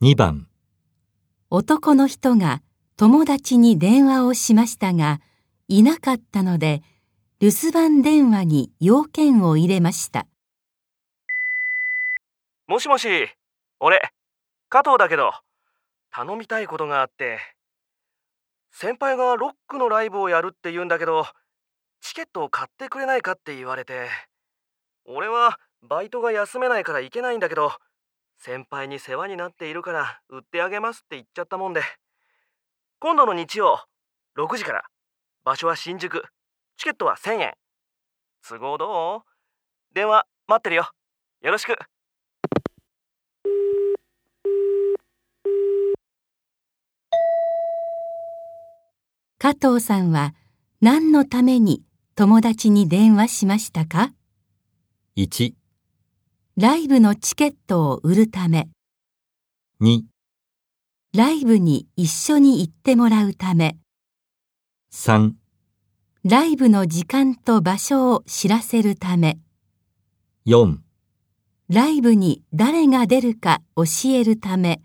2番男の人が友達に電話をしましたが、いなかったので、留守番電話に要件を入れました。もしもし、俺、加藤だけど、頼みたいことがあって、先輩がロックのライブをやるって言うんだけど、チケットを買ってくれないかって言われて、俺はバイトが休めないから行けないんだけど、先輩に世話になっているから売ってあげますって言っちゃったもんで、今度の日曜、6時から、場所は新宿、チケットは1000円。都合どう？電話待ってるよ。よろしく。加藤さんは何のために友達に電話しましたか？1、ライブのチケットを売るため、2、ライブに一緒に行ってもらうため、3、ライブの時間と場所を知らせるため、4ライブに誰が出るか教えるため、